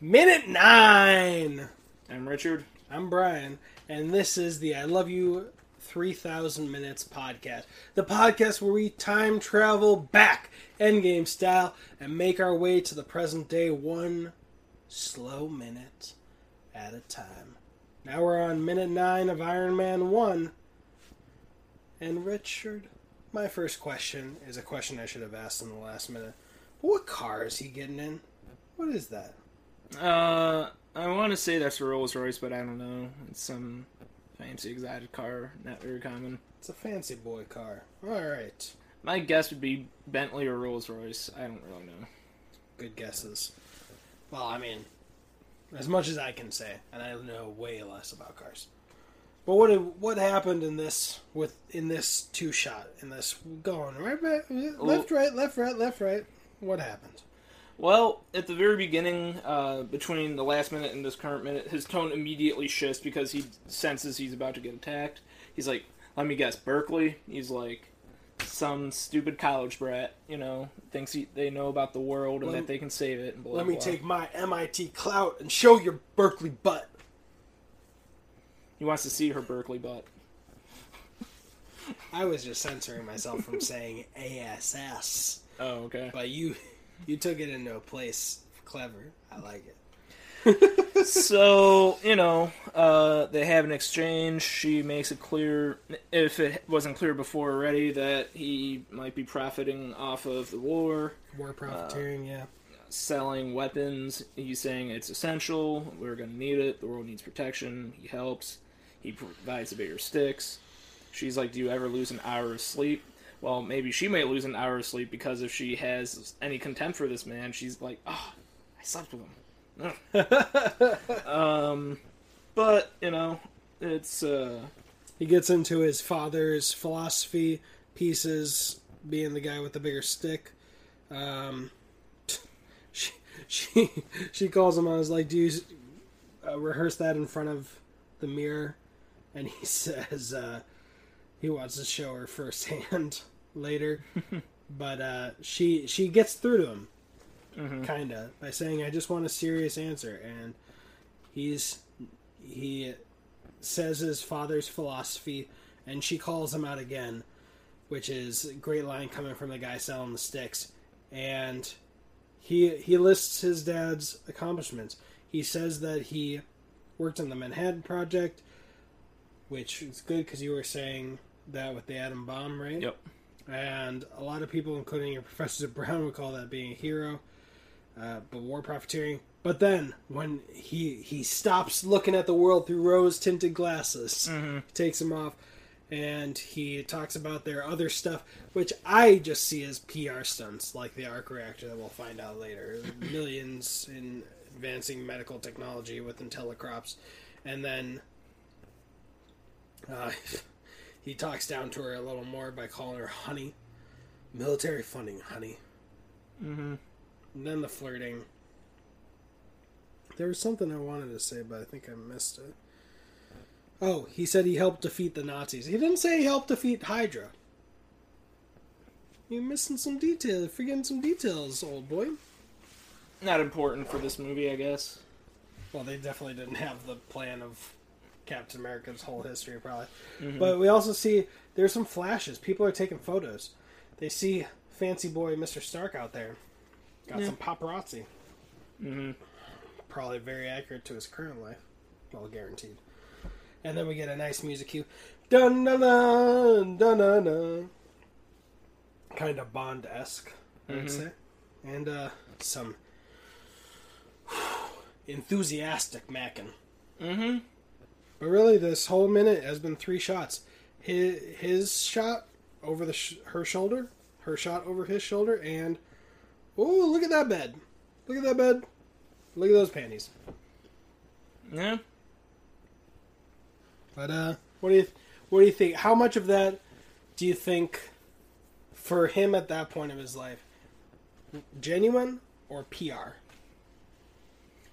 Minute nine. I'm Richard. I'm Brian, and this is the I Love You 3000 Minutes podcast. The podcast where we time travel back, endgame style, and make our way to the present day one slow minute at a time. Now we're on minute nine of Iron Man 1. And Richard, my first question is a question I should have asked in the last minute. What car is he getting in? What is that? Uh, I want to say that's a Rolls Royce, but I don't know. It's some fancy exotic car, not very common. It's a fancy boy car. Alright. My guess would be Bentley or Rolls Royce. I don't really know. good guesses. Well, I mean, as much as I can say, and I know way less about cars. But what what happened in this with in this two shot in this going right back left right left right left right? What happened? Well, at the very beginning, uh, between the last minute and this current minute, his tone immediately shifts because he senses he's about to get attacked. He's like, "Let me guess, Berkeley." He's like, some stupid college brat, you know, thinks he, they know about the world and Let- that they can save it. And blah, Let me blah. take my MIT clout and show your Berkeley butt. He wants to see her Berkeley butt. I was just censoring myself from saying ASS, Oh, okay. but you you took it into a place clever. I like it. so you know, uh, they have an exchange. She makes it clear, if it wasn't clear before already, that he might be profiting off of the war, War profiteering, yeah. selling weapons. He's saying it's essential. We're going to need it. The world needs protection. He helps. He provides the bigger sticks. She's like, "Do you ever lose an hour of sleep?" Well, maybe she may lose an hour of sleep because if she has any contempt for this man, she's like, "Oh, I slept with him." Um, but you know, it's uh, He gets into his father's philosophy pieces, being the guy with the bigger stick. Um, she she she calls him. I was like, "Do you uh, rehearse that in front of the mirror?" And he says uh, he wants to show her firsthand later. but uh, she she gets through to him, kinda by saying, "I just want a serious answer." And he's he says his father's philosophy, and she calls him out again, which is a great line coming from the guy selling the sticks. And he he lists his dad's accomplishments. He says that he worked on the Manhattan Project, which is good because you were saying that with the atom bomb, right? yep. And a lot of people, including your Professor Brown, would call that being a hero, uh, but war profiteering. But then, when he he stops looking at the world through rose tinted glasses, takes them off, and he talks about their other stuff, which I just see as PR stunts, like the arc reactor that we'll find out later. Millions in advancing medical technology with IntelliCrops, and then uh, he talks down to her a little more by calling her honey. Military funding, honey. Mm-hmm. And then the flirting. There was something I wanted to say, but I think I missed it. Oh, he said he helped defeat the Nazis. He didn't say he helped defeat Hydra. You're missing some details. You're forgetting some details, old boy. Not important for this movie, I guess. Well, they definitely didn't have the plan of Captain America's whole history, probably. But we also see there's some flashes. People are taking photos. They see fancy boy Mr. Stark out there. Got Yeah. some paparazzi. Mm-hmm. Probably very accurate to his current life. Well, guaranteed. And then we get a nice music cue. Dun dun dun dun dun dun. Kind of Bond esque, I would Mhm. say. And uh, some enthusiastic macking. Mm-hmm. But really, this whole minute has been three shots. His, his shot over the sh- her shoulder, her shot over his shoulder, and oh, look at that bed! Look at that bed! Look at those panties. Yeah. But uh, what do you what do you think? How much of that do you think for him at that point of his life, genuine or PR?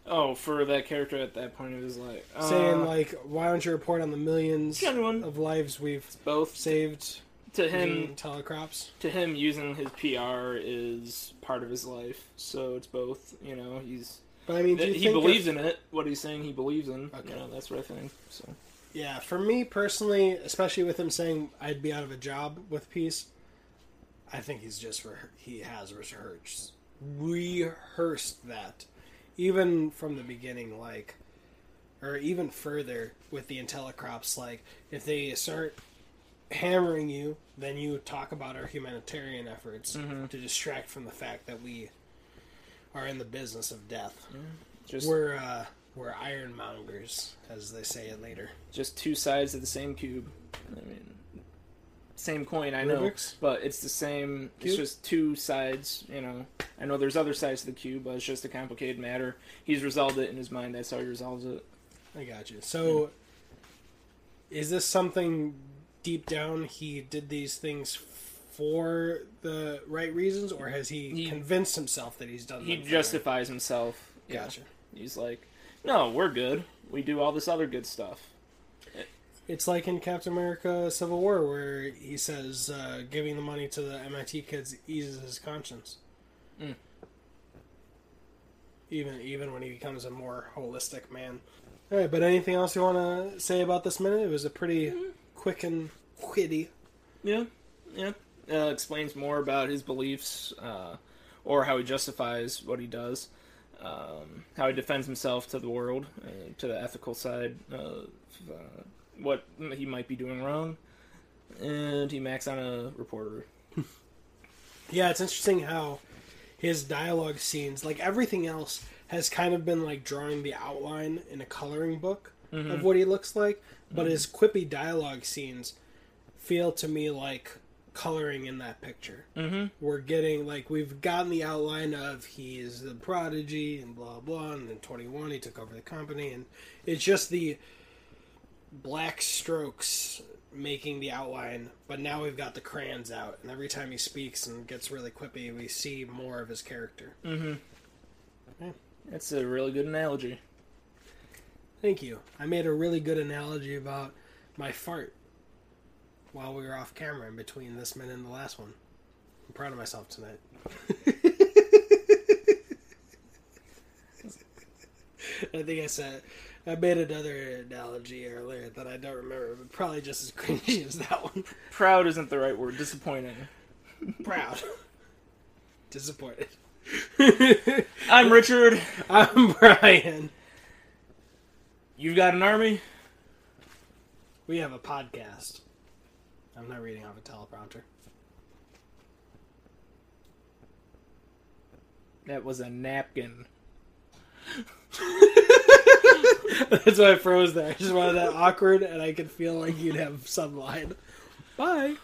Oh, for that character at that point of his life. Uh, Saying like, why don't you report on the millions Genuine. of lives we've both saved to Intellicrops? to him using his PR is part of his life. So it's both, you know, he's But I mean, do you he believes if- in it. What he's saying, he believes in. Okay. You know, that's what I think. So Yeah, for me personally, especially with him saying I'd be out of a job with peace, I think he's just re- he has rehearsed rehearsed that, even from the beginning, like, or even further with the Intellicrops. Like, if they start hammering you, then you talk about our humanitarian efforts to distract from the fact that we are in the business of death. just We're uh, we're ironmongers, as they say it later. just two sides of the same cube. I mean, same coin. I know, Rubik's? but it's the same. It's just two sides. You know, I know there's other sides to the cube, but it's just a complicated matter. He's resolved it in his mind. That's how he resolves it. I got you. So, is this something deep down he did these things for the right reasons, or has he, He- convinced himself that he's done? He justifies himself. the- Yeah. Gotcha. He's like, no, we're good. We do all this other good stuff. It's like in Captain America: Civil War, where he says uh, giving the money to the MIT kids eases his conscience. Mm. Even even when he becomes a more holistic man. All right, but anything else you want to say about this minute? It was a pretty quick and witty. Yeah, yeah. Uh, explains more about his beliefs, uh, or how he justifies what he does, um, how he defends himself to the world, uh, to the ethical side of uh, what he might be doing wrong, and he macks on a reporter. Yeah, it's interesting how his dialogue scenes, like everything else, has kind of been like drawing the outline in a coloring book of what he looks like, but his quippy dialogue scenes feel to me like coloring in that picture. Mm-hmm. We're getting like we've gotten the outline of he is the prodigy and blah blah, and then twenty one he took over the company, and it's just the black strokes making the outline, but now we've got the crayons out, and every time he speaks and gets really quippy, we see more of his character. Mm-hmm. That's a really good analogy. Thank you. I made a really good analogy about my fart while we were off camera in between this minute and the last one. I'm proud of myself tonight. I think I said I made another analogy earlier that I don't remember, but probably just as cringy as that one. Proud isn't the right word. Disappointing. Proud. Disappointed. I'm Richard. I'm Brian. You've got an army. We have a podcast. I'm not reading off a teleprompter. That was a napkin. That's why I froze there. I just wanted that awkward, and I could feel like you'd have some line. Bye.